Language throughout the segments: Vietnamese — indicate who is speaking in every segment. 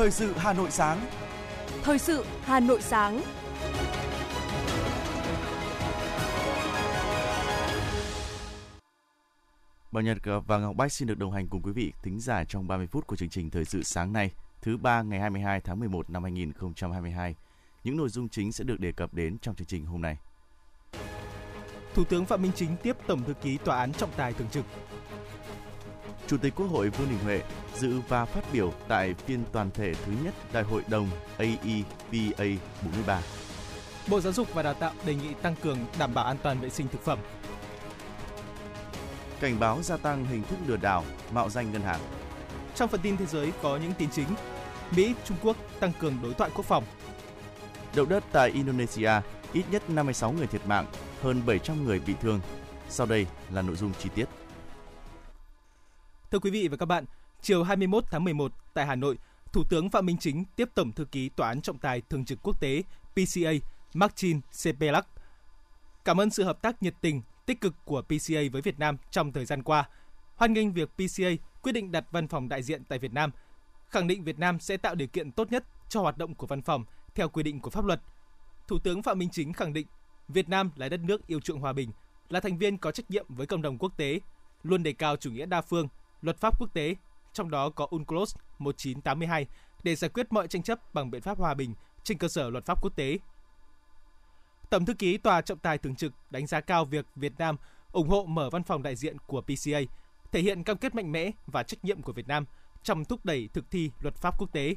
Speaker 1: Thời sự Hà Nội sáng.
Speaker 2: Thời sự Hà Nội sáng.
Speaker 1: Bảo Nhật và Ngọc Bách xin được đồng hành cùng quý vị thính giả trong 30 phút của chương trình Thời sự sáng nay, thứ ba ngày 22 tháng 11 năm 2022. Những nội dung chính sẽ được đề cập đến trong chương trình hôm nay.
Speaker 3: Thủ tướng Phạm Minh Chính tiếp Tổng thư ký Tòa án trọng tài thường trực.
Speaker 1: Chủ tịch Quốc hội Vương Đình Huệ dự và phát biểu tại phiên toàn thể thứ nhất Đại hội đồng AEPA 43.
Speaker 3: Bộ Giáo dục và Đào tạo đề nghị tăng cường đảm bảo an toàn vệ sinh thực phẩm.
Speaker 1: Cảnh báo gia tăng hình thức lừa đảo, mạo danh ngân hàng.
Speaker 3: Trong phần tin thế giới có những tin chính. Mỹ, Trung Quốc tăng cường đối thoại quốc phòng.
Speaker 1: Động đất tại Indonesia, ít nhất 56 người thiệt mạng, hơn 700 người bị thương. Sau đây là nội dung chi tiết.
Speaker 3: Thưa quý vị và các bạn, chiều 21 tháng 11 tại Hà Nội, Thủ tướng Phạm Minh Chính tiếp Tổng thư ký Tòa án trọng tài thường trực quốc tế PCA Martin Sepelak. Cảm ơn sự hợp tác nhiệt tình, tích cực của PCA với Việt Nam trong thời gian qua. Hoan nghênh việc PCA quyết định đặt văn phòng đại diện tại Việt Nam, khẳng định Việt Nam sẽ tạo điều kiện tốt nhất cho hoạt động của văn phòng theo quy định của pháp luật. Thủ tướng Phạm Minh Chính khẳng định Việt Nam là đất nước yêu chuộng hòa bình, là thành viên có trách nhiệm với cộng đồng quốc tế, luôn đề cao chủ nghĩa đa phương, luật pháp quốc tế, trong đó có UNCLOS 1982 để giải quyết mọi tranh chấp bằng biện pháp hòa bình trên cơ sở luật pháp quốc tế. Tổng thư ký Tòa trọng tài thường trực đánh giá cao việc Việt Nam ủng hộ mở văn phòng đại diện của PCA, thể hiện cam kết mạnh mẽ và trách nhiệm của Việt Nam trong thúc đẩy thực thi luật pháp quốc tế.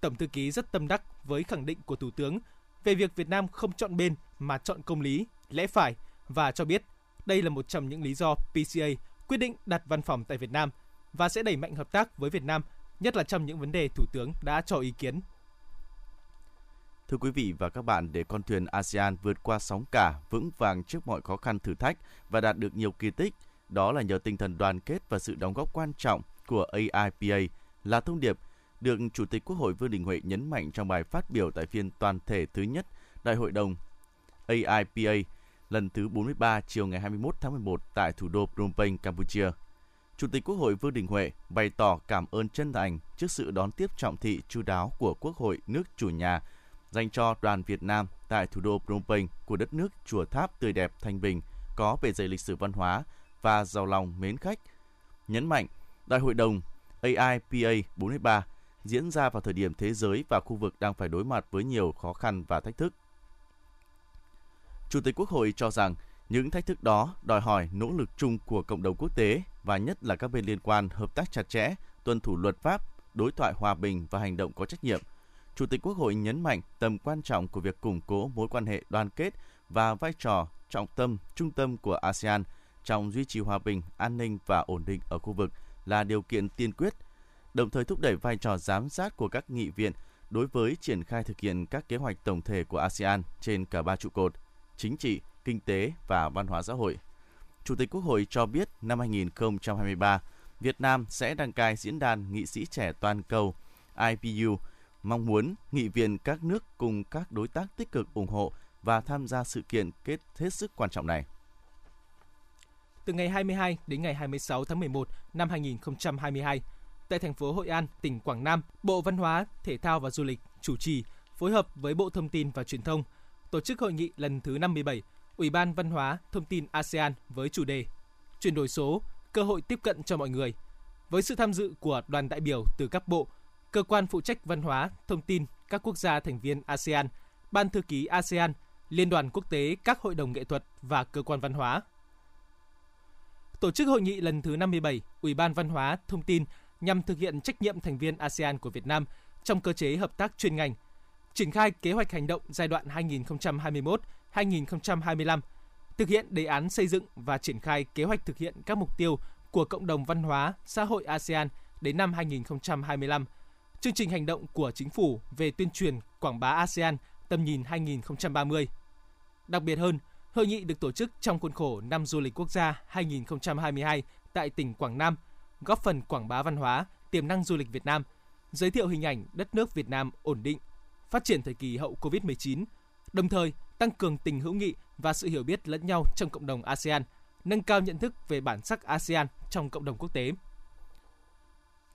Speaker 3: Tổng thư ký rất tâm đắc với khẳng định của Thủ tướng về việc Việt Nam không chọn bên mà chọn công lý, lẽ phải và cho biết đây là một trong những lý do PCA quyết định đặt văn phòng tại Việt Nam và sẽ đẩy mạnh hợp tác với Việt Nam, nhất là trong những vấn đề Thủ tướng đã cho ý kiến.
Speaker 1: Thưa quý vị và các bạn, để con thuyền ASEAN vượt qua sóng cả, vững vàng trước mọi khó khăn thử thách và đạt được nhiều kỳ tích, đó là nhờ tinh thần đoàn kết và sự đóng góp quan trọng của AIPA là thông điệp được Chủ tịch Quốc hội Vương Đình Huệ nhấn mạnh trong bài phát biểu tại phiên toàn thể thứ nhất Đại hội đồng AIPA lần thứ 43 chiều ngày 21 tháng 11 tại thủ đô Phnom Penh, Campuchia. Chủ tịch Quốc hội Vương Đình Huệ bày tỏ cảm ơn chân thành trước sự đón tiếp trọng thị chu đáo của Quốc hội nước chủ nhà dành cho đoàn Việt Nam tại thủ đô Phnom Penh của đất nước chùa tháp tươi đẹp thanh bình, có bề dày lịch sử văn hóa và giàu lòng mến khách. Nhấn mạnh, Đại hội đồng AIPA 43 diễn ra vào thời điểm thế giới và khu vực đang phải đối mặt với nhiều khó khăn và thách thức. Chủ tịch Quốc hội cho rằng những thách thức đó đòi hỏi nỗ lực chung của cộng đồng quốc tế và nhất là các bên liên quan hợp tác chặt chẽ, tuân thủ luật pháp, đối thoại hòa bình và hành động có trách nhiệm. Chủ tịch Quốc hội nhấn mạnh tầm quan trọng của việc củng cố mối quan hệ đoàn kết và vai trò trọng tâm, trung tâm của ASEAN trong duy trì hòa bình, an ninh và ổn định ở khu vực là điều kiện tiên quyết, đồng thời thúc đẩy vai trò giám sát của các nghị viện đối với triển khai thực hiện các kế hoạch tổng thể của ASEAN trên cả ba trụ cột chính trị, kinh tế và văn hóa xã hội. Chủ tịch Quốc hội cho biết năm 2023, Việt Nam sẽ đăng cai diễn đàn nghị sĩ trẻ toàn cầu IPU, mong muốn nghị viện các nước cùng các đối tác tích cực ủng hộ và tham gia sự kiện kết hết sức quan trọng này.
Speaker 3: Từ ngày 22 đến ngày 26 tháng 11 năm 2022, tại thành phố Hội An, tỉnh Quảng Nam, Bộ Văn hóa, Thể thao và Du lịch chủ trì phối hợp với Bộ Thông tin và Truyền thông tổ chức hội nghị lần thứ 57 Ủy ban Văn hóa, Thông tin ASEAN với chủ đề Chuyển đổi số, cơ hội tiếp cận cho mọi người. Với sự tham dự của đoàn đại biểu từ các bộ, cơ quan phụ trách văn hóa, thông tin các quốc gia thành viên ASEAN, Ban thư ký ASEAN, Liên đoàn quốc tế các hội đồng nghệ thuật và cơ quan văn hóa. Tổ chức hội nghị lần thứ 57 Ủy ban Văn hóa, Thông tin nhằm thực hiện trách nhiệm thành viên ASEAN của Việt Nam trong cơ chế hợp tác chuyên ngành, triển khai kế hoạch hành động giai đoạn 2021-2025, thực hiện đề án xây dựng và triển khai kế hoạch thực hiện các mục tiêu của cộng đồng văn hóa xã hội ASEAN đến năm 2025, chương trình hành động của chính phủ về tuyên truyền quảng bá ASEAN tầm nhìn 2030. Đặc biệt hơn, hội nghị được tổ chức trong khuôn khổ năm du lịch quốc gia 2022 tại tỉnh Quảng Nam, góp phần quảng bá văn hóa, tiềm năng du lịch Việt Nam, giới thiệu hình ảnh đất nước Việt Nam ổn định, phát triển thời kỳ hậu Covid-19, đồng thời tăng cường tình hữu nghị và sự hiểu biết lẫn nhau trong cộng đồng ASEAN, nâng cao nhận thức về bản sắc ASEAN trong cộng đồng quốc tế.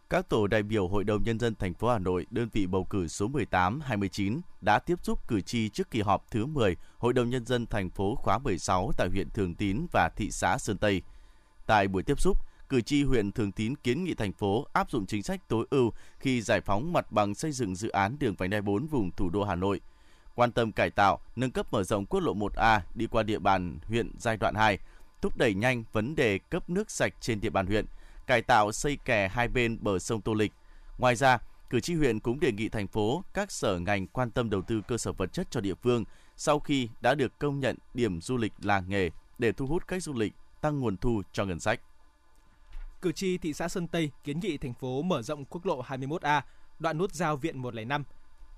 Speaker 1: các tổ đại biểu Hội đồng Nhân dân thành phố Hà Nội, đơn vị bầu cử số 18, 29 đã tiếp xúc cử tri trước kỳ họp thứ 10 Hội đồng Nhân dân thành phố khóa 16 tại huyện Thường Tín và thị xã Sơn Tây. Tại buổi tiếp xúc, cử tri huyện Thường Tín kiến nghị thành phố áp dụng chính sách tối ưu khi giải phóng mặt bằng xây dựng dự án đường vành đai 4 vùng thủ đô Hà Nội. Quan tâm cải tạo, nâng cấp mở rộng quốc lộ 1A đi qua địa bàn huyện giai đoạn 2, thúc đẩy nhanh vấn đề cấp nước sạch trên địa bàn huyện – cải tạo xây kè hai bên bờ sông Tô Lịch. Ngoài ra, cử tri huyện cũng đề nghị thành phố, các sở ngành quan tâm đầu tư cơ sở vật chất cho địa phương sau khi đã được công nhận điểm du lịch làng nghề để thu hút khách du lịch, tăng nguồn thu cho ngân sách.
Speaker 3: Cử tri thị xã Sơn Tây kiến nghị thành phố mở rộng quốc lộ 21A, đoạn nút giao viện 105,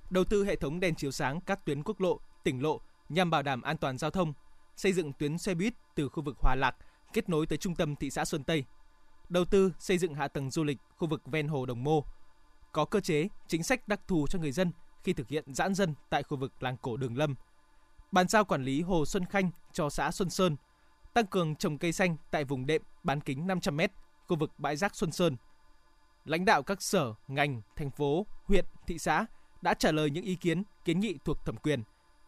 Speaker 3: đầu tư hệ thống đèn chiếu sáng các tuyến quốc lộ, tỉnh lộ nhằm bảo đảm an toàn giao thông, xây dựng tuyến xe buýt từ khu vực Hòa Lạc kết nối tới trung tâm thị xã Sơn Tây. Đầu tư xây dựng hạ tầng du lịch khu vực ven hồ Đồng Mô, có cơ chế, chính sách đặc thù cho người dân khi thực hiện giãn dân tại khu vực làng cổ Đường Lâm, bàn giao quản lý hồ Xuân Khanh cho xã Xuân Sơn, tăng cường trồng cây xanh tại vùng đệm bán kính 500m, khu vực bãi rác Xuân Sơn. Lãnh đạo các sở, ngành, thành phố, huyện, thị xã đã trả lời những ý kiến, kiến nghị thuộc thẩm quyền.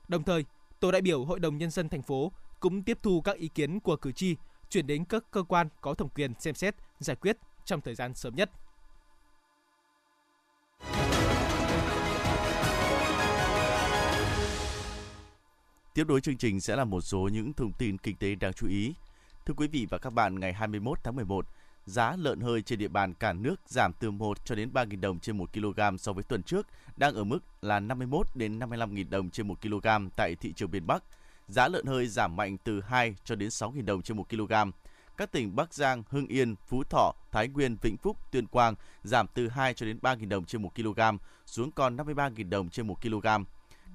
Speaker 3: Đồng thời, tổ đại biểu Hội đồng nhân dân thành phố cũng tiếp thu các ý kiến của cử tri chuyển đến các cơ quan có thẩm quyền xem xét, giải quyết trong thời gian sớm nhất.
Speaker 1: Tiếp nối chương trình sẽ là một số những thông tin kinh tế đáng chú ý. Thưa quý vị và các bạn, ngày 21 tháng 11, giá lợn hơi trên địa bàn cả nước giảm từ 1 cho đến 3.000 đồng trên 1 kg so với tuần trước, đang ở mức là 51 đến 55.000 đồng trên 1 kg tại thị trường miền Bắc giá lợn hơi giảm mạnh từ 2 cho đến 6.000 đồng trên 1 kg. Các tỉnh Bắc Giang, Hưng Yên, Phú Thọ, Thái Nguyên, Vĩnh Phúc, Tuyên Quang giảm từ 2 cho đến 3.000 đồng trên 1 kg xuống còn 53.000 đồng trên 1 kg.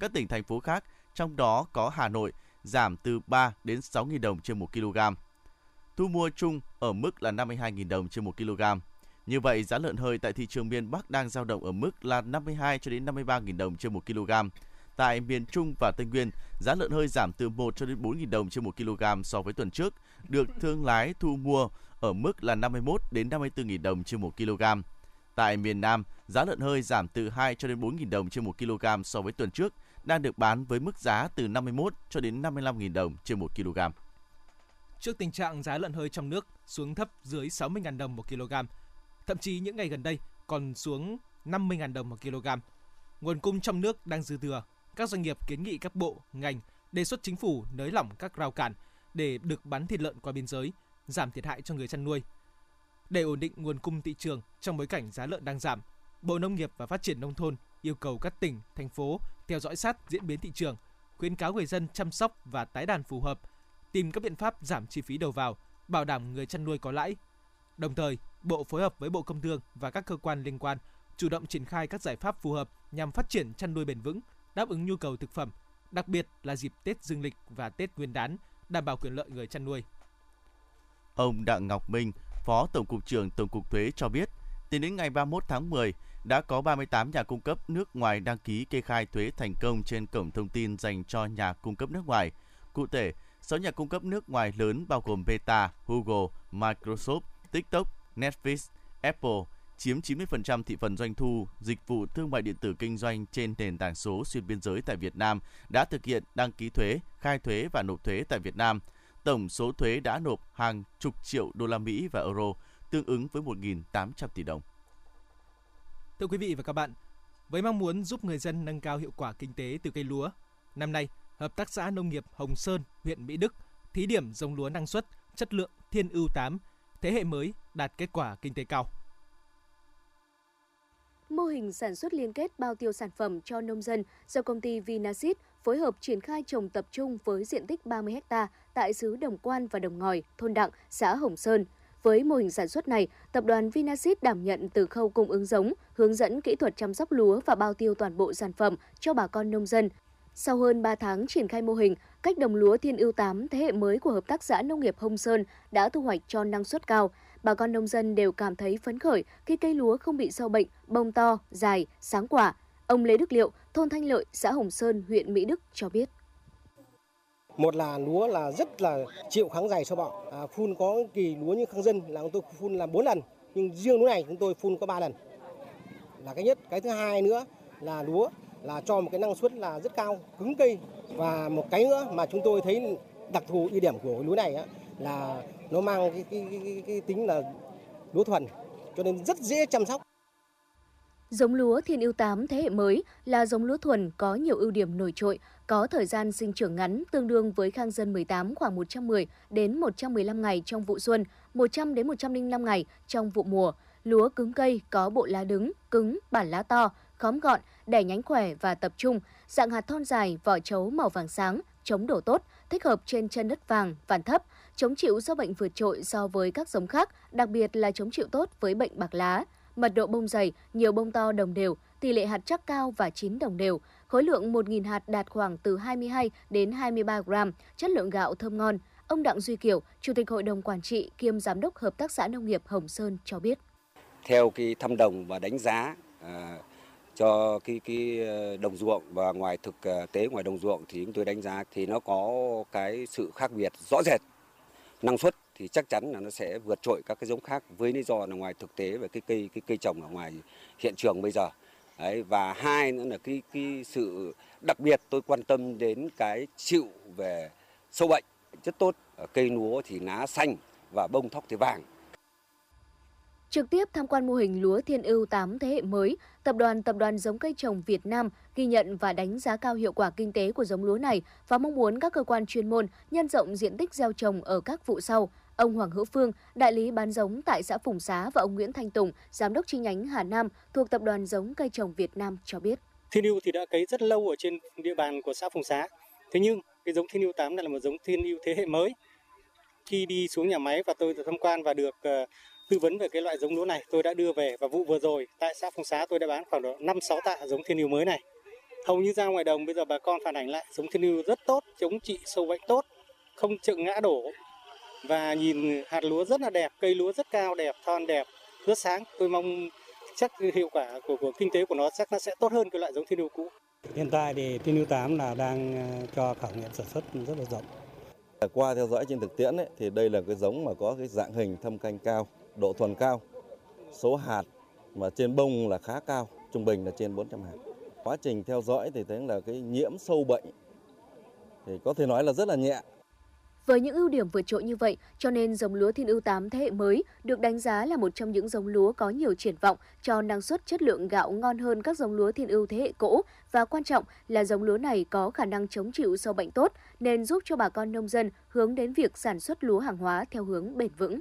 Speaker 1: Các tỉnh thành phố khác, trong đó có Hà Nội, giảm từ 3 đến 6.000 đồng trên 1 kg. Thu mua chung ở mức là 52.000 đồng trên 1 kg. Như vậy, giá lợn hơi tại thị trường miền Bắc đang dao động ở mức là 52 cho đến 53.000 đồng trên 1 kg. Tại miền Trung và Tây Nguyên, giá lợn hơi giảm từ 1 cho đến 4.000 đồng trên 1 kg so với tuần trước, được thương lái thu mua ở mức là 51 đến 54.000 đồng trên 1 kg. Tại miền Nam, giá lợn hơi giảm từ 2 cho đến 4.000 đồng trên 1 kg so với tuần trước, đang được bán với mức giá từ 51 cho đến 55.000 đồng trên 1 kg.
Speaker 3: Trước tình trạng giá lợn hơi trong nước xuống thấp dưới 60.000 đồng một kg, thậm chí những ngày gần đây còn xuống 50.000 đồng một kg. Nguồn cung trong nước đang dư thừa các doanh nghiệp kiến nghị các bộ, ngành đề xuất chính phủ nới lỏng các rào cản để được bán thịt lợn qua biên giới, giảm thiệt hại cho người chăn nuôi. Để ổn định nguồn cung thị trường trong bối cảnh giá lợn đang giảm, Bộ Nông nghiệp và Phát triển nông thôn yêu cầu các tỉnh, thành phố theo dõi sát diễn biến thị trường, khuyến cáo người dân chăm sóc và tái đàn phù hợp, tìm các biện pháp giảm chi phí đầu vào, bảo đảm người chăn nuôi có lãi. Đồng thời, Bộ phối hợp với Bộ Công Thương và các cơ quan liên quan chủ động triển khai các giải pháp phù hợp nhằm phát triển chăn nuôi bền vững, đáp ứng nhu cầu thực phẩm, đặc biệt là dịp Tết Dương lịch và Tết Nguyên đán, đảm bảo quyền lợi người chăn nuôi.
Speaker 1: Ông Đặng Ngọc Minh, Phó Tổng cục trưởng Tổng cục Thuế cho biết, tính đến ngày 31 tháng 10, đã có 38 nhà cung cấp nước ngoài đăng ký kê khai thuế thành công trên cổng thông tin dành cho nhà cung cấp nước ngoài. Cụ thể, 6 nhà cung cấp nước ngoài lớn bao gồm Meta, Google, Microsoft, TikTok, Netflix, Apple, chiếm 90% thị phần doanh thu dịch vụ thương mại điện tử kinh doanh trên nền tảng số xuyên biên giới tại Việt Nam đã thực hiện đăng ký thuế, khai thuế và nộp thuế tại Việt Nam. Tổng số thuế đã nộp hàng chục triệu đô la Mỹ và euro, tương ứng với 1.800 tỷ đồng.
Speaker 3: Thưa quý vị và các bạn, với mong muốn giúp người dân nâng cao hiệu quả kinh tế từ cây lúa, năm nay, Hợp tác xã Nông nghiệp Hồng Sơn, huyện Mỹ Đức thí điểm giống lúa năng suất, chất lượng Thiên ưu 8, thế hệ mới đạt kết quả kinh tế cao
Speaker 4: mô hình sản xuất liên kết bao tiêu sản phẩm cho nông dân do công ty Vinasit phối hợp triển khai trồng tập trung với diện tích 30 ha tại xứ Đồng Quan và Đồng Ngòi, thôn Đặng, xã Hồng Sơn. Với mô hình sản xuất này, tập đoàn Vinasit đảm nhận từ khâu cung ứng giống, hướng dẫn kỹ thuật chăm sóc lúa và bao tiêu toàn bộ sản phẩm cho bà con nông dân. Sau hơn 3 tháng triển khai mô hình, cách đồng lúa Thiên ưu 8 thế hệ mới của Hợp tác xã Nông nghiệp Hồng Sơn đã thu hoạch cho năng suất cao, bà con nông dân đều cảm thấy phấn khởi khi cây lúa không bị sâu bệnh, bông to, dài, sáng quả. Ông Lê Đức Liệu, thôn Thanh Lợi, xã Hồng Sơn, huyện Mỹ Đức cho biết.
Speaker 5: Một là lúa là rất là chịu kháng dày sâu bọ. À, phun có kỳ lúa như kháng dân là tôi phun là 4 lần nhưng riêng lúa này chúng tôi phun có 3 lần là cái nhất cái thứ hai nữa là lúa là cho một cái năng suất là rất cao cứng cây và một cái nữa mà chúng tôi thấy đặc thù ưu điểm của lúa này á, là nó mang cái, cái, cái, cái tính là lúa thuần cho nên rất dễ chăm sóc
Speaker 4: Giống lúa Thiên ưu 8 thế hệ mới là giống lúa thuần có nhiều ưu điểm nổi trội, có thời gian sinh trưởng ngắn tương đương với Khang Dân 18 khoảng 110 đến 115 ngày trong vụ xuân, 100 đến 105 ngày trong vụ mùa. Lúa cứng cây có bộ lá đứng, cứng, bản lá to, khóm gọn, đẻ nhánh khỏe và tập trung, dạng hạt thon dài, vỏ trấu màu vàng sáng, chống đổ tốt, thích hợp trên chân đất vàng, vàn thấp, chống chịu sâu bệnh vượt trội so với các giống khác, đặc biệt là chống chịu tốt với bệnh bạc lá mật độ bông dày, nhiều bông to đồng đều, tỷ lệ hạt chắc cao và chín đồng đều, khối lượng 1.000 hạt đạt khoảng từ 22 đến 23 gram, chất lượng gạo thơm ngon. Ông Đặng Duy Kiều, Chủ tịch Hội đồng Quản trị kiêm Giám đốc Hợp tác xã Nông nghiệp Hồng Sơn cho biết.
Speaker 6: Theo cái thăm đồng và đánh giá à, cho cái cái ờ, đồng ruộng và ngoài thực ờ, tế ngoài đồng ruộng thì chúng tôi đánh giá thì nó có cái sự khác biệt rõ rệt năng suất thì chắc chắn là nó sẽ vượt trội các cái giống khác với lý do là ngoài thực tế về cái cây cái cây trồng ở ngoài hiện trường bây giờ. Đấy, và hai nữa là cái cái sự đặc biệt tôi quan tâm đến cái chịu về sâu bệnh rất tốt. Ở cây lúa thì lá xanh và bông thóc thì vàng.
Speaker 4: Trực tiếp tham quan mô hình lúa Thiên ưu 8 thế hệ mới, Tập đoàn Tập đoàn Giống Cây Trồng Việt Nam ghi nhận và đánh giá cao hiệu quả kinh tế của giống lúa này và mong muốn các cơ quan chuyên môn nhân rộng diện tích gieo trồng ở các vụ sau. Ông Hoàng Hữu Phương, đại lý bán giống tại xã Phùng Xá và ông Nguyễn Thanh Tùng, giám đốc chi nhánh Hà Nam thuộc Tập đoàn Giống Cây Trồng Việt Nam cho biết.
Speaker 7: Thiên ưu thì đã cấy rất lâu ở trên địa bàn của xã Phùng Xá. Thế nhưng cái giống Thiên ưu 8 này là một giống Thiên ưu thế hệ mới. Khi đi xuống nhà máy và tôi tham quan và được ờ, tư vấn về cái loại giống lúa này, tôi đã đưa về và vụ vừa rồi tại xã Phùng Xá tôi đã bán khoảng độ 5 6 tạ giống Thiên ưu mới này. Hầu như ra ngoài đồng bây giờ bà con phản ảnh lại giống Thiên ưu rất tốt, chống trị sâu bệnh tốt, không chựng ngã đổ, và nhìn hạt lúa rất là đẹp, cây lúa rất cao đẹp, thon đẹp, rất sáng. Tôi mong chắc hiệu quả của, của kinh tế của nó chắc nó sẽ tốt hơn cái loại giống thiên yêu cũ.
Speaker 8: Hiện tại thì thiên yêu 8 là đang ờ, cho khảo nghiệm sản xuất rất là rộng.
Speaker 9: Qua theo dõi trên thực tiễn ấy, thì đây là cái giống mà có cái dạng hình thâm canh cao, độ thuần cao, số hạt mà trên bông là khá cao, trung bình là trên 400 hạt. Quá trình theo dõi thì thấy là cái nhiễm sâu bệnh thì có thể nói là rất là nhẹ,
Speaker 4: với những ưu điểm vượt trội như vậy, cho nên giống lúa Thiên ưu 8 thế hệ mới được đánh giá là một trong những giống lúa có nhiều triển vọng cho năng suất chất lượng gạo ngon hơn các giống lúa Thiên ưu thế hệ cũ và quan trọng là giống lúa này có khả năng chống chịu sâu bệnh tốt nên giúp cho bà con nông dân hướng đến việc sản xuất lúa hàng hóa theo hướng bền vững.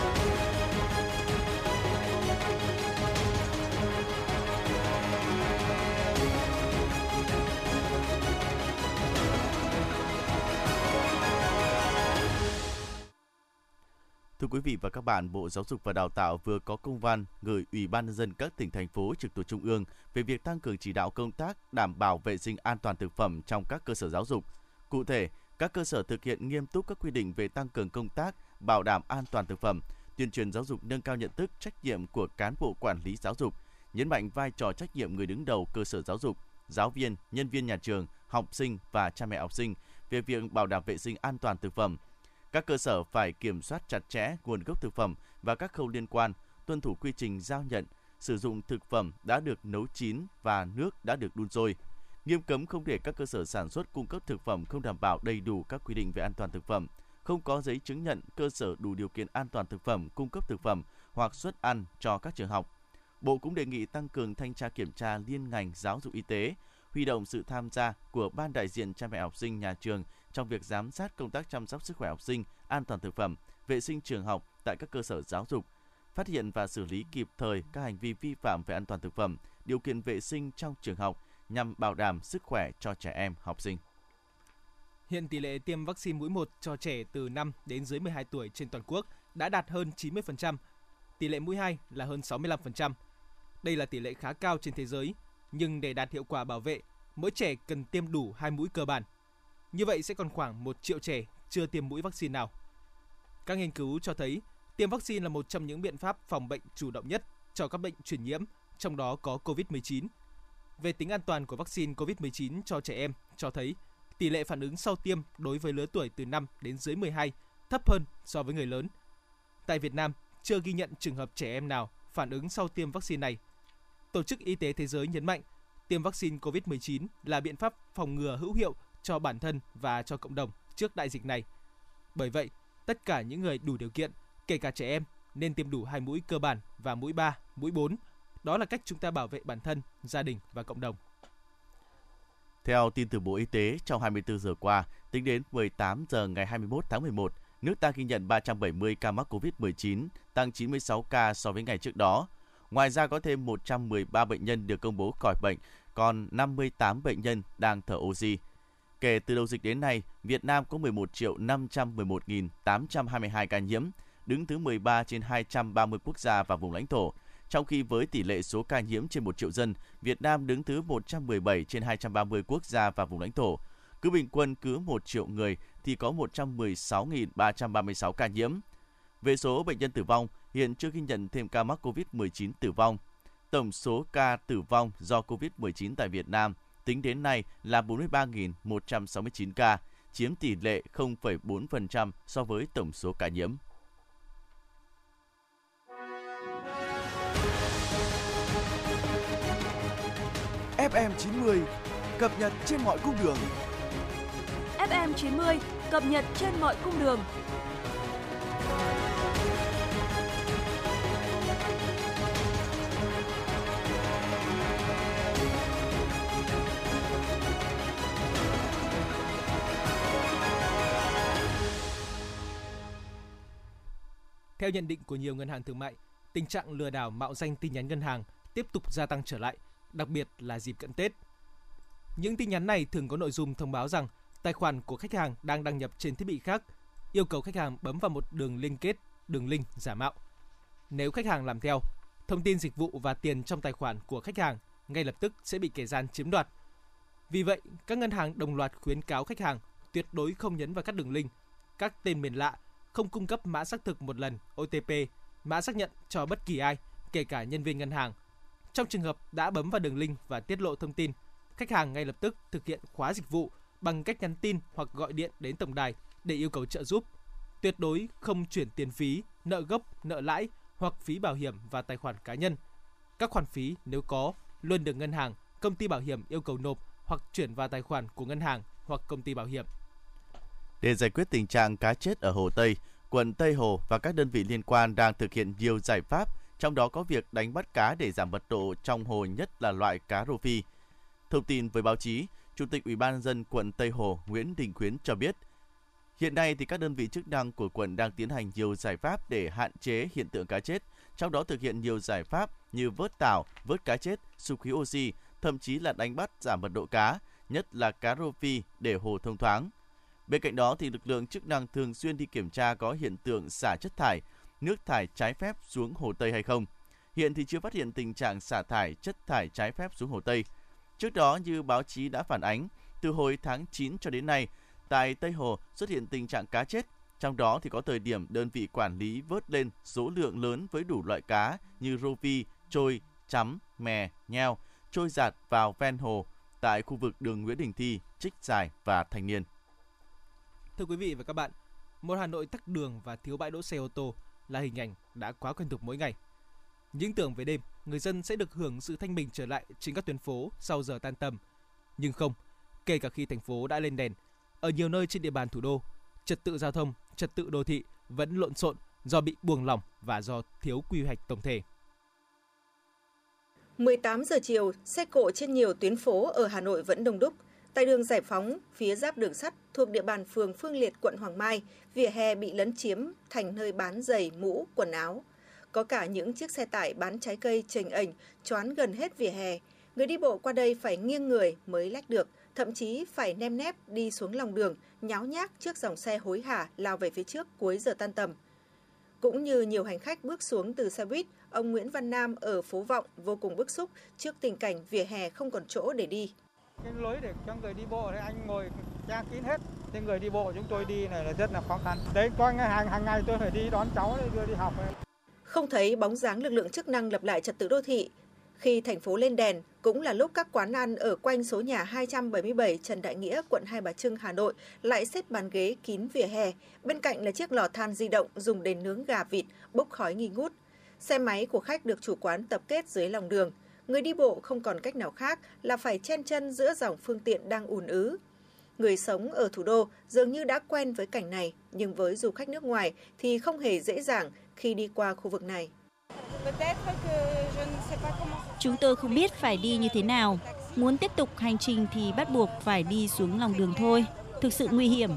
Speaker 1: Thưa quý vị và các bạn, Bộ Giáo dục và Đào tạo vừa có công văn gửi Ủy ban nhân dân các tỉnh thành phố trực thuộc trung ương về việc tăng cường chỉ đạo công tác đảm bảo vệ sinh an toàn thực phẩm trong các cơ sở giáo dục. Cụ thể, các cơ sở thực hiện nghiêm túc các quy định về tăng cường công tác bảo đảm an toàn thực phẩm, tuyên truyền giáo dục nâng cao nhận thức trách nhiệm của cán bộ quản lý giáo dục, nhấn mạnh vai trò trách nhiệm người đứng đầu cơ sở giáo dục, giáo viên, nhân viên nhà trường, học sinh và cha mẹ học sinh về việc bảo đảm vệ sinh an toàn thực phẩm. Các cơ sở phải kiểm soát chặt chẽ nguồn gốc thực phẩm và các khâu liên quan, tuân thủ quy trình giao nhận, sử dụng thực phẩm đã được nấu chín và nước đã được đun sôi, nghiêm cấm không để các cơ sở sản xuất cung cấp thực phẩm không đảm bảo đầy đủ các quy định về an toàn thực phẩm, không có giấy chứng nhận cơ sở đủ điều kiện an toàn thực phẩm cung cấp thực phẩm hoặc xuất ăn cho các trường học. Bộ cũng đề nghị tăng cường thanh tra kiểm tra liên ngành giáo dục y tế, huy động sự tham gia của ban đại diện cha mẹ học sinh nhà trường trong việc giám sát công tác chăm sóc sức khỏe học sinh, an toàn thực phẩm, vệ sinh trường học tại các cơ sở giáo dục, phát hiện và xử lý kịp thời các hành vi vi phạm về an toàn thực phẩm, điều kiện vệ sinh trong trường học, nhằm bảo đảm sức khỏe cho trẻ em học sinh.
Speaker 3: Hiện tỷ lệ tiêm vaccine mũi 1 cho trẻ từ 5 đến dưới 12 tuổi trên toàn quốc đã đạt hơn 90%, tỷ lệ mũi 2 là hơn 65%. Đây là tỷ lệ khá cao trên thế giới, nhưng để đạt hiệu quả bảo vệ, mỗi trẻ cần tiêm đủ hai mũi cơ bản. Như vậy sẽ còn khoảng 1 triệu trẻ chưa tiêm mũi vaccine nào. Các nghiên cứu cho thấy tiêm vaccine là một trong những biện pháp phòng bệnh chủ động nhất cho các bệnh truyền nhiễm, trong đó có COVID-19. Về tính an toàn của vaccine COVID-19 cho trẻ em cho thấy tỷ lệ phản ứng sau tiêm đối với lứa tuổi từ 5 đến dưới 12 thấp hơn so với người lớn. Tại Việt Nam, chưa ghi nhận trường hợp trẻ em nào phản ứng sau tiêm vaccine này. Tổ chức Y tế Thế giới nhấn mạnh, tiêm vaccine COVID-19 là biện pháp phòng ngừa hữu hiệu cho bản thân và cho cộng đồng trước đại dịch này. Bởi vậy, tất cả những người đủ điều kiện, kể cả trẻ em, nên tiêm đủ hai mũi cơ bản và mũi 3, mũi 4. Đó là cách chúng ta bảo vệ bản thân, gia đình và cộng đồng.
Speaker 1: Theo tin từ Bộ Y tế, trong 24 giờ qua, tính đến 18 giờ ngày 21 tháng 11, nước ta ghi nhận 370 ca mắc COVID-19, tăng 96 ca so với ngày trước đó. Ngoài ra có thêm 113 bệnh nhân được công bố khỏi bệnh, còn 58 bệnh nhân đang thở oxy. Kể từ đầu dịch đến nay, Việt Nam có 11 triệu 511.822 ca nhiễm, đứng thứ 13 trên 230 quốc gia và vùng lãnh thổ. Trong khi với tỷ lệ số ca nhiễm trên 1 triệu dân, Việt Nam đứng thứ 117 trên 230 quốc gia và vùng lãnh thổ. Cứ bình quân cứ 1 triệu người thì có 116.336 ca nhiễm. Về số bệnh nhân tử vong, hiện chưa ghi nhận thêm ca mắc COVID-19 tử vong. Tổng số ca tử vong do COVID-19 tại Việt Nam tính đến nay là 43.169 ca, chiếm tỷ lệ 0,4% so với tổng số ca nhiễm.
Speaker 10: FM 90 cập nhật trên mọi cung đường.
Speaker 2: FM 90 cập nhật trên mọi cung đường.
Speaker 3: Theo nhận định của nhiều ngân hàng thương mại, tình trạng lừa đảo mạo danh tin nhắn ngân hàng tiếp tục gia tăng trở lại, đặc biệt là dịp cận Tết. Những tin nhắn này thường có nội dung thông báo rằng tài khoản của khách hàng đang đăng nhập trên thiết bị khác, yêu cầu khách hàng bấm vào một đường liên kết, đường link giả mạo. Nếu khách hàng làm theo, thông tin dịch vụ và tiền trong tài khoản của khách hàng ngay lập tức sẽ bị kẻ gian chiếm đoạt. Vì vậy, các ngân hàng đồng loạt khuyến cáo khách hàng tuyệt đối không nhấn vào các đường link, các tên miền lạ, không cung cấp mã xác thực một lần OTP, mã xác nhận cho bất kỳ ai, kể cả nhân viên ngân hàng. Trong trường hợp đã bấm vào đường link và tiết lộ thông tin, khách hàng ngay lập tức thực hiện khóa dịch vụ bằng cách nhắn tin hoặc gọi điện đến tổng đài để yêu cầu trợ giúp. Tuyệt đối không chuyển tiền phí, nợ gốc, nợ lãi hoặc phí bảo hiểm và tài khoản cá nhân. Các khoản phí nếu có luôn được ngân hàng, công ty bảo hiểm yêu cầu nộp hoặc chuyển vào tài khoản của ngân hàng hoặc công ty bảo hiểm.
Speaker 1: Để giải quyết tình trạng cá chết ở Hồ Tây, quận Tây Hồ và các đơn vị liên quan đang thực hiện nhiều giải pháp, trong đó có việc đánh bắt cá để giảm mật độ trong hồ nhất là loại cá rô phi. Thông tin với báo chí, Chủ tịch Ủy ban dân quận Tây Hồ Nguyễn Đình Khuyến cho biết, hiện nay thì các đơn vị chức năng của quận đang tiến hành nhiều giải pháp để hạn chế hiện tượng cá chết, trong đó thực hiện nhiều giải pháp như vớt tảo, vớt cá chết, sục khí oxy, thậm chí là đánh bắt giảm mật độ cá, nhất là cá rô phi để hồ thông thoáng. Bên cạnh đó thì lực lượng chức năng thường xuyên đi kiểm tra có hiện tượng xả chất thải, nước thải trái phép xuống hồ Tây hay không. Hiện thì chưa phát hiện tình trạng xả thải chất thải trái phép xuống hồ Tây. Trước đó như báo chí đã phản ánh, từ hồi tháng 9 cho đến nay, tại Tây Hồ xuất hiện tình trạng cá chết. Trong đó thì có thời điểm đơn vị quản lý vớt lên số lượng lớn với đủ loại cá như rô vi, trôi, chấm, mè, nheo, trôi giạt vào ven hồ tại khu vực đường Nguyễn Đình Thi, Trích Dài và Thanh Niên.
Speaker 3: Thưa quý vị và các bạn, một Hà Nội tắc đường và thiếu bãi đỗ xe ô tô là hình ảnh đã quá quen thuộc mỗi ngày. Những tưởng về đêm, người dân sẽ được hưởng sự thanh bình trở lại trên các tuyến phố sau giờ tan tầm. Nhưng không, kể cả khi thành phố đã lên đèn, ở nhiều nơi trên địa bàn thủ đô, trật tự giao thông, trật tự đô thị vẫn lộn xộn do bị buông lỏng và do thiếu quy hoạch tổng thể.
Speaker 11: 18 giờ chiều, xe cộ trên nhiều tuyến phố ở Hà Nội vẫn đông đúc. Tại đường Giải Phóng, phía giáp đường sắt thuộc địa bàn phường Phương Liệt, quận Hoàng Mai, vỉa hè bị lấn chiếm thành nơi bán giày, mũ, quần áo. Có cả những chiếc xe tải bán trái cây chềnh ảnh choán gần hết vỉa hè. Người đi bộ qua đây phải nghiêng người mới lách được, thậm chí phải nem nép đi xuống lòng đường, nháo nhác trước dòng xe hối hả lao về phía trước cuối giờ tan tầm. Cũng như nhiều hành khách bước xuống từ xe buýt, ông Nguyễn Văn Nam ở phố Vọng vô cùng bức xúc trước tình cảnh vỉa hè không còn chỗ để đi.
Speaker 12: Cái lối để cho người đi bộ thì anh ngồi che kín hết. thì người đi bộ chúng tôi đi này là rất là khó khăn. Đấy, có hàng hàng ngày tôi phải đi đón cháu để đưa đi học. Ấy.
Speaker 11: Không thấy bóng dáng lực lượng chức năng lập lại trật tự đô thị. Khi thành phố lên đèn, cũng là lúc các quán ăn ở quanh số nhà 277 Trần Đại Nghĩa, quận Hai Bà Trưng, Hà Nội lại xếp bàn ghế kín vỉa hè. Bên cạnh là chiếc lò than di động dùng để nướng gà vịt, bốc khói nghi ngút. Xe máy của khách được chủ quán tập kết dưới lòng đường. Người đi bộ không còn cách nào khác là phải chen chân giữa dòng phương tiện đang ùn ứ. Người sống ở thủ đô dường như đã quen với cảnh này, nhưng với du khách nước ngoài thì không hề dễ dàng khi đi qua khu vực này.
Speaker 13: Chúng tôi không biết phải đi như thế nào. Muốn tiếp tục hành trình thì bắt buộc phải đi xuống lòng đường thôi. Thực sự nguy hiểm.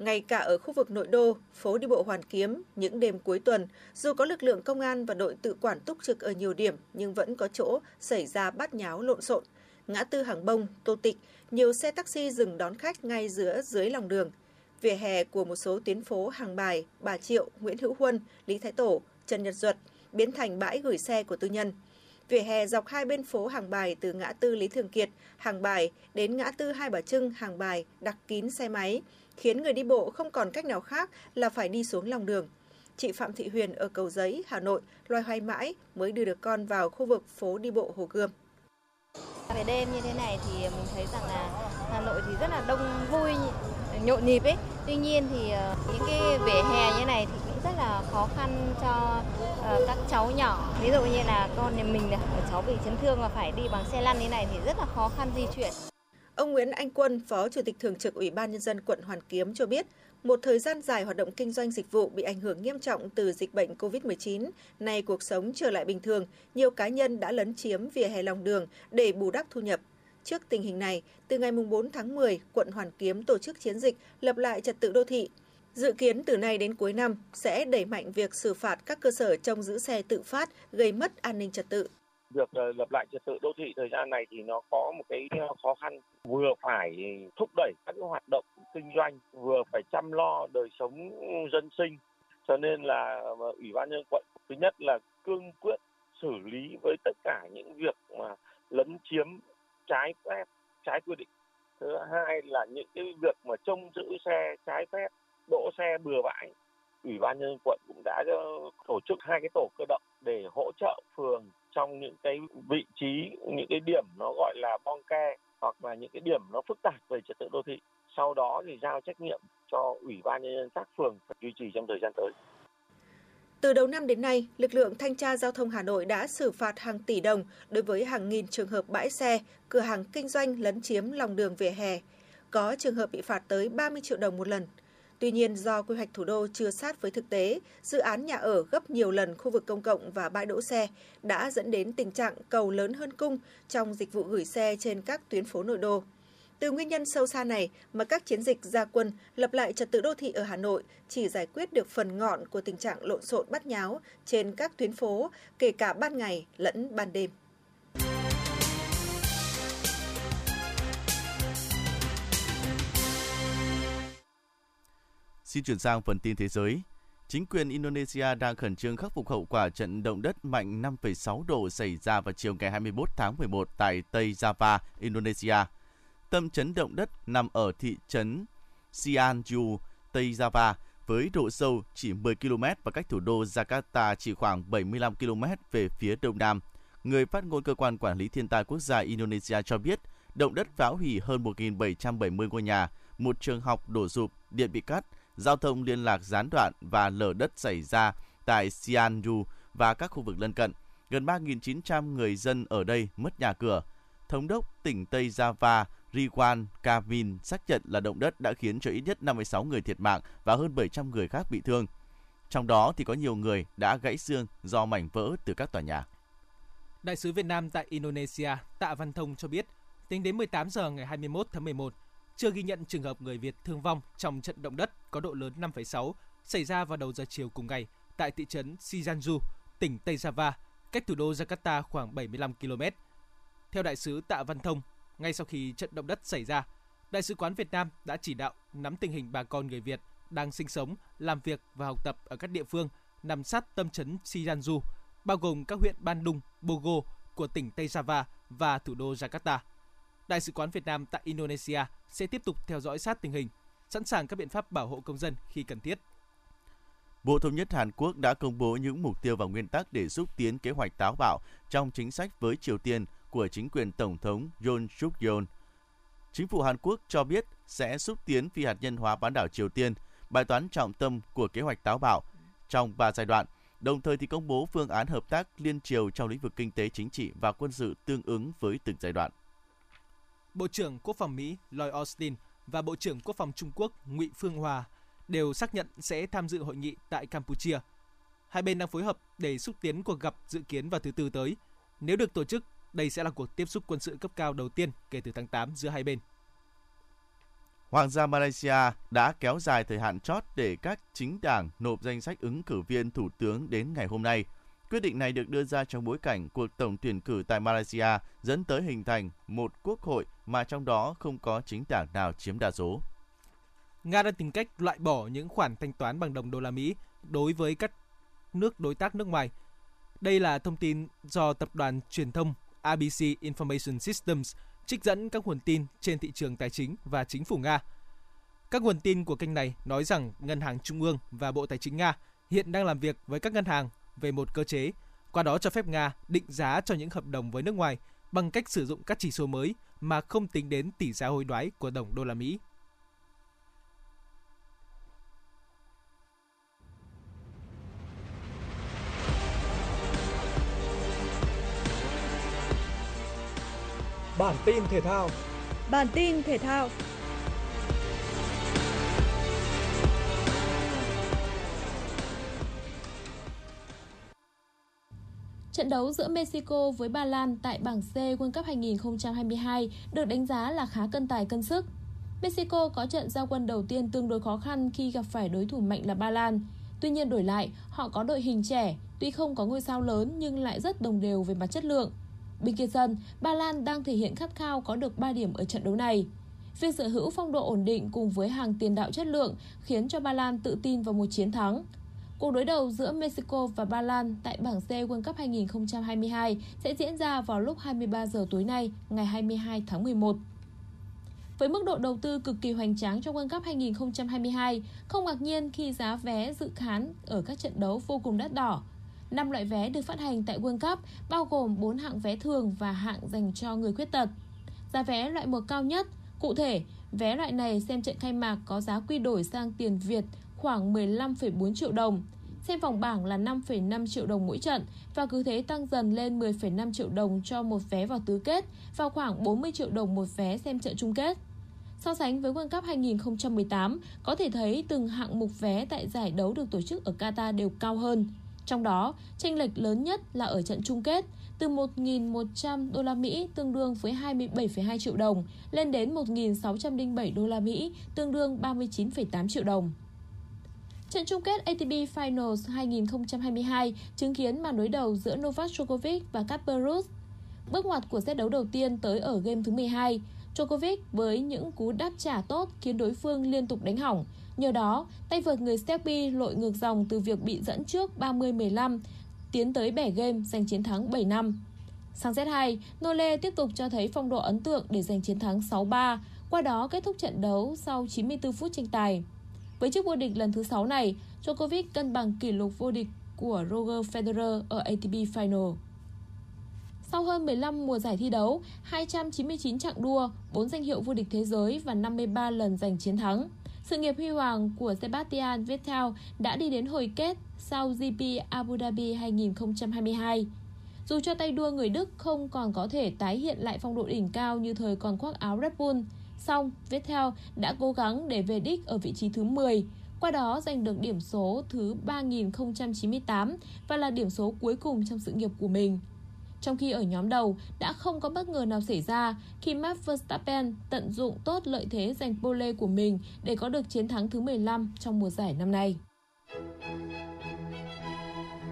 Speaker 11: Ngay cả ở khu vực nội đô, phố đi bộ Hoàn Kiếm, những đêm cuối tuần, dù có lực lượng công an và đội tự quản túc trực ở nhiều điểm nhưng vẫn có chỗ xảy ra bắt nháo lộn xộn. Ngã tư Hàng Bông, Tô Tịch, nhiều xe taxi dừng đón khách ngay giữa dưới lòng đường. Vỉa hè của một số tuyến phố Hàng Bài, Bà Triệu, Nguyễn Hữu Huân, Lý Thái Tổ, Trần Nhật Duật biến thành bãi gửi xe của tư nhân. Vỉa hè dọc hai bên phố Hàng Bài từ ngã tư Lý Thường Kiệt, Hàng Bài đến ngã tư Hai Bà Trưng, Hàng Bài đặc kín xe máy, khiến người đi bộ không còn cách nào khác là phải đi xuống lòng đường. Chị Phạm Thị Huyền ở Cầu Giấy, Hà Nội loay hoay mãi mới đưa được con vào khu vực phố đi bộ Hồ Gươm.
Speaker 14: Về đêm như thế này thì mình thấy rằng là Hà Nội thì rất là đông vui, nhộn nhịp ấy. Tuy nhiên thì ờ, những cái vỉa hè như này thì rất là khó khăn cho uh, các cháu nhỏ. Ví dụ như là con nhà mình này, cháu bị chấn thương và phải đi bằng xe lăn như này thì rất là khó khăn di chuyển.
Speaker 11: Ông Nguyễn Anh Quân, Phó Chủ tịch Thường trực Ủy ban Nhân dân quận Hoàn Kiếm cho biết, một thời gian dài hoạt động kinh doanh dịch vụ bị ảnh hưởng nghiêm trọng từ dịch bệnh COVID-19, nay cuộc sống trở lại bình thường, nhiều cá nhân đã lấn chiếm vỉa hè lòng đường để bù đắp thu nhập. Trước tình hình này, từ ngày 4 tháng 10, quận Hoàn Kiếm tổ chức chiến dịch lập lại trật tự đô thị. Dự kiến từ nay đến cuối năm sẽ đẩy mạnh việc xử phạt các cơ sở trông giữ xe tự phát gây mất an ninh trật tự.
Speaker 15: Việc ờ, lập lại trật tự đô thị thời gian này thì nó có một cái ờ, khó khăn. Vừa phải thúc đẩy các cái hoạt động kinh doanh, vừa phải chăm lo đời sống dân sinh. Cho nên là ờ, ủy ban nhân quận, thứ nhất là cương quyết xử lý với tất cả những việc mà lấn chiếm trái phép, trái quy định. Thứ hai là những cái việc mà trông giữ xe trái phép đỗ xe bừa bãi ủy ban nhân dân quận cũng đã ờ, tổ chức hai cái tổ cơ động để hỗ trợ phường trong những cái vị trí những cái điểm nó gọi là bong ke hoặc là những cái điểm nó phức tạp về trật tự đô thị sau đó thì giao trách nhiệm cho ủy ban nhân dân các phường phải duy trì trong thời gian tới
Speaker 11: từ đầu năm đến nay, lực lượng thanh tra giao thông Hà Nội đã xử phạt hàng tỷ đồng đối với hàng nghìn trường hợp bãi xe, cửa hàng kinh doanh lấn chiếm lòng đường vỉa hè. Có trường hợp bị phạt tới 30 triệu đồng một lần. Tuy nhiên, do quy hoạch thủ đô chưa sát với thực tế, dự án nhà ở gấp nhiều lần khu vực công cộng và bãi đỗ xe đã dẫn đến tình trạng cầu lớn hơn cung trong dịch vụ gửi xe trên các tuyến phố nội đô. Từ nguyên nhân sâu xa này mà các chiến dịch gia quân lập lại trật tự đô thị ở Hà Nội chỉ giải quyết được phần ngọn của tình trạng lộn xộn bắt nháo trên các tuyến phố, kể cả ban ngày lẫn ban đêm.
Speaker 1: Xin chuyển sang phần tin thế giới. Chính quyền Indonesia đang khẩn trương khắc phục hậu quả trận động đất mạnh 5,6 độ xảy ra vào chiều ngày 21 tháng 11 tại Tây Java, Indonesia. Tâm chấn động đất nằm ở thị trấn Sianju, Tây Java, với độ sâu chỉ 10 km và cách thủ đô Jakarta chỉ khoảng 75 km về phía đông nam. Người phát ngôn cơ quan quản lý thiên tai quốc gia Indonesia cho biết, động đất phá hủy hơn 1.770 ngôi nhà, một trường học đổ sụp, điện bị cắt, giao thông liên lạc gián đoạn và lở đất xảy ra tại Sianju và các khu vực lân cận. Gần 3.900 người dân ở đây mất nhà cửa. Thống đốc tỉnh Tây Java Riwan Kavin xác nhận là động đất đã khiến cho ít nhất 56 người thiệt mạng và hơn 700 người khác bị thương. Trong đó thì có nhiều người đã gãy xương do mảnh vỡ từ các tòa nhà.
Speaker 3: Đại sứ Việt Nam tại Indonesia Tạ Văn Thông cho biết, tính đến 18 giờ ngày 21 tháng 11, chưa ghi nhận trường hợp người Việt thương vong trong trận động đất có độ lớn 5,6 xảy ra vào đầu giờ chiều cùng ngày tại thị trấn Sijanju, tỉnh Tây Java, cách thủ đô Jakarta khoảng 75 km. Theo đại sứ Tạ Văn Thông, ngay sau khi trận động đất xảy ra, Đại sứ quán Việt Nam đã chỉ đạo nắm tình hình bà con người Việt đang sinh sống, làm việc và học tập ở các địa phương nằm sát tâm trấn Sijanju, bao gồm các huyện Bandung, Bogo của tỉnh Tây Java và thủ đô Jakarta. Đại sứ quán Việt Nam tại Indonesia sẽ tiếp tục theo dõi sát tình hình, sẵn sàng các biện pháp bảo hộ công dân khi cần thiết.
Speaker 1: Bộ Thống nhất Hàn Quốc đã công bố những mục tiêu và nguyên tắc để xúc tiến kế hoạch táo bạo trong chính sách với Triều Tiên của chính quyền Tổng thống Yoon suk yeol Chính phủ Hàn Quốc cho biết sẽ xúc tiến phi hạt nhân hóa bán đảo Triều Tiên, bài toán trọng tâm của kế hoạch táo bạo trong 3 giai đoạn, đồng thời thì công bố phương án hợp tác liên triều trong lĩnh vực kinh tế chính trị và quân sự tương ứng với từng giai đoạn.
Speaker 3: Bộ trưởng Quốc phòng Mỹ Lloyd Austin và Bộ trưởng Quốc phòng Trung Quốc Ngụy Phương Hòa đều xác nhận sẽ tham dự hội nghị tại Campuchia. Hai bên đang phối hợp để xúc tiến cuộc gặp dự kiến vào thứ tư tới. Nếu được tổ chức, đây sẽ là cuộc tiếp xúc quân sự cấp cao đầu tiên kể từ tháng 8 giữa hai bên.
Speaker 1: Hoàng gia Malaysia đã kéo dài thời hạn chót để các chính đảng nộp danh sách ứng cử viên thủ tướng đến ngày hôm nay. Quyết định này được đưa ra trong bối cảnh cuộc tổng tuyển cử tại Malaysia dẫn tới hình thành một quốc hội mà trong đó không có chính đảng nào chiếm đa số.
Speaker 3: Nga đang tìm cách loại bỏ những khoản thanh toán bằng đồng đô la Mỹ đối với các nước đối tác nước ngoài. Đây là thông tin do tập đoàn truyền thông ABC Information Systems trích dẫn các nguồn tin trên thị trường tài chính và chính phủ Nga. Các nguồn tin của kênh này nói rằng Ngân hàng Trung ương và Bộ Tài chính Nga hiện đang làm việc với các ngân hàng về một cơ chế, qua đó cho phép Nga định giá cho những hợp đồng với nước ngoài bằng cách sử dụng các chỉ số mới mà không tính đến tỷ giá hối đoái của đồng đô la Mỹ.
Speaker 10: Bản tin thể thao.
Speaker 2: Bản tin thể thao. Trận đấu giữa Mexico với Ba Lan tại bảng C World Cup 2022 được đánh giá là khá cân tài cân sức. Mexico có trận giao quân đầu tiên tương đối khó khăn khi gặp phải đối thủ mạnh là Ba Lan. Tuy nhiên đổi lại, họ có đội hình trẻ, tuy không có ngôi sao lớn nhưng lại rất đồng đều về mặt chất lượng. Bên kia sân, Ba Lan đang thể hiện khát khao có được 3 điểm ở trận đấu này. Việc sở hữu phong độ ổn định cùng với hàng tiền đạo chất lượng khiến cho Ba Lan tự tin vào một chiến thắng. Cuộc đối đầu giữa Mexico và Ba Lan tại bảng C World Cup 2022 sẽ diễn ra vào lúc 23 giờ tối nay, ngày 22 tháng 11. Với mức độ đầu tư cực kỳ hoành tráng trong World Cup 2022, không ngạc nhiên khi giá vé dự khán ở các trận đấu vô cùng đắt đỏ. 5 loại vé được phát hành tại World Cup bao gồm 4 hạng vé thường và hạng dành cho người khuyết tật. Giá vé loại 1 cao nhất, cụ thể, vé loại này xem trận khai mạc có giá quy đổi sang tiền Việt khoảng 15,4 triệu đồng. Xem vòng bảng là 5,5 triệu đồng mỗi trận và cứ thế tăng dần lên 10,5 triệu đồng cho một vé vào tứ kết và khoảng 40 triệu đồng một vé xem trận chung kết. So sánh với World Cup 2018, có thể thấy từng hạng mục vé tại giải đấu được tổ chức ở Qatar đều cao hơn. Trong đó, chênh lệch lớn nhất là ở trận chung kết, từ 1.100 đô la Mỹ tương đương với 27,2 triệu đồng lên đến 1.607 đô la Mỹ tương đương 39,8 triệu đồng. Trận chung kết ATP Finals 2022 chứng kiến màn đối đầu giữa Novak Djokovic và Casper Ruud. Bước ngoặt của set đấu đầu tiên tới ở game thứ 12, Djokovic với những cú đáp trả tốt khiến đối phương liên tục đánh hỏng, Nhờ đó, tay vợt người Serbia lội ngược dòng từ việc bị dẫn trước 30-15 tiến tới bẻ game giành chiến thắng 7 năm. Sang set 2, Nole tiếp tục cho thấy phong độ ấn tượng để giành chiến thắng 6-3, qua đó kết thúc trận đấu sau 94 phút tranh tài. Với chức vô địch lần thứ 6 này, Djokovic cân bằng kỷ lục vô địch của Roger Federer ở ATP Final. Sau hơn 15 mùa giải thi đấu, 299 chặng đua, 4 danh hiệu vô địch thế giới và 53 lần giành chiến thắng, sự nghiệp huy hoàng của Sebastian Vettel đã đi đến hồi kết sau GP Abu Dhabi 2022. Dù cho tay đua người Đức không còn có thể tái hiện lại phong độ đỉnh cao như thời còn khoác áo Red Bull, Xong, Vettel đã cố gắng để về đích ở vị trí thứ 10, qua đó giành được điểm số thứ 3098 và là điểm số cuối cùng trong sự nghiệp của mình. Trong khi ở nhóm đầu đã không có bất ngờ nào xảy ra khi Max Verstappen tận dụng tốt lợi thế giành pole của mình để có được chiến thắng thứ 15 trong mùa giải năm nay.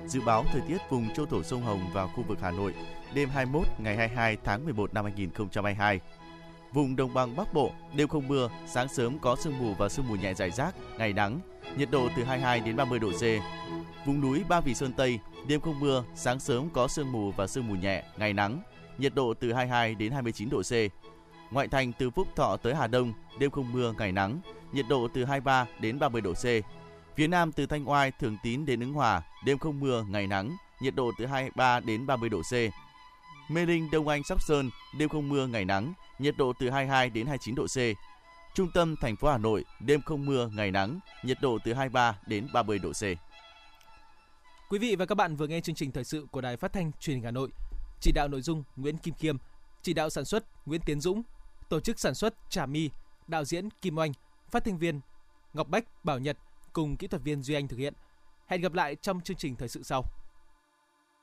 Speaker 1: Dự báo thời tiết vùng châu thổ sông Hồng và khu vực Hà Nội đêm 21 ngày 22 tháng 11 năm 2022. Vùng đồng bằng Bắc Bộ đêm không mưa, sáng sớm có sương mù và sương mù nhẹ rải rác, ngày nắng, nhiệt độ từ 22 đến 30 độ C. Vùng núi Ba Vì Sơn Tây Đêm không mưa, sáng sớm có sương mù và sương mù nhẹ, ngày nắng, nhiệt độ từ 22 đến 29 độ C. Ngoại thành từ Phúc Thọ tới Hà Đông, đêm không mưa, ngày nắng, nhiệt độ từ 23 đến 30 độ C. Phía Nam từ Thanh Oai, Thường Tín đến Ứng Hòa, đêm không mưa, ngày nắng, nhiệt độ từ 23 đến 30 độ C. Mê Linh, Đông Anh, Sóc Sơn, đêm không mưa, ngày nắng, nhiệt độ từ 22 đến 29 độ C. Trung tâm thành phố Hà Nội, đêm không mưa, ngày nắng, nhiệt độ từ 23 đến 30 độ C.
Speaker 3: Quý vị và các bạn vừa nghe chương trình thời sự của Đài Phát thanh Truyền hình Hà Nội. Chỉ đạo nội dung Nguyễn Kim Khiêm, chỉ đạo sản xuất Nguyễn Tiến Dũng, tổ chức sản xuất Trà My, đạo diễn Kim Oanh, phát thanh viên Ngọc Bách, Bảo Nhật cùng kỹ thuật viên Duy Anh thực hiện. Hẹn gặp lại trong chương trình thời sự sau.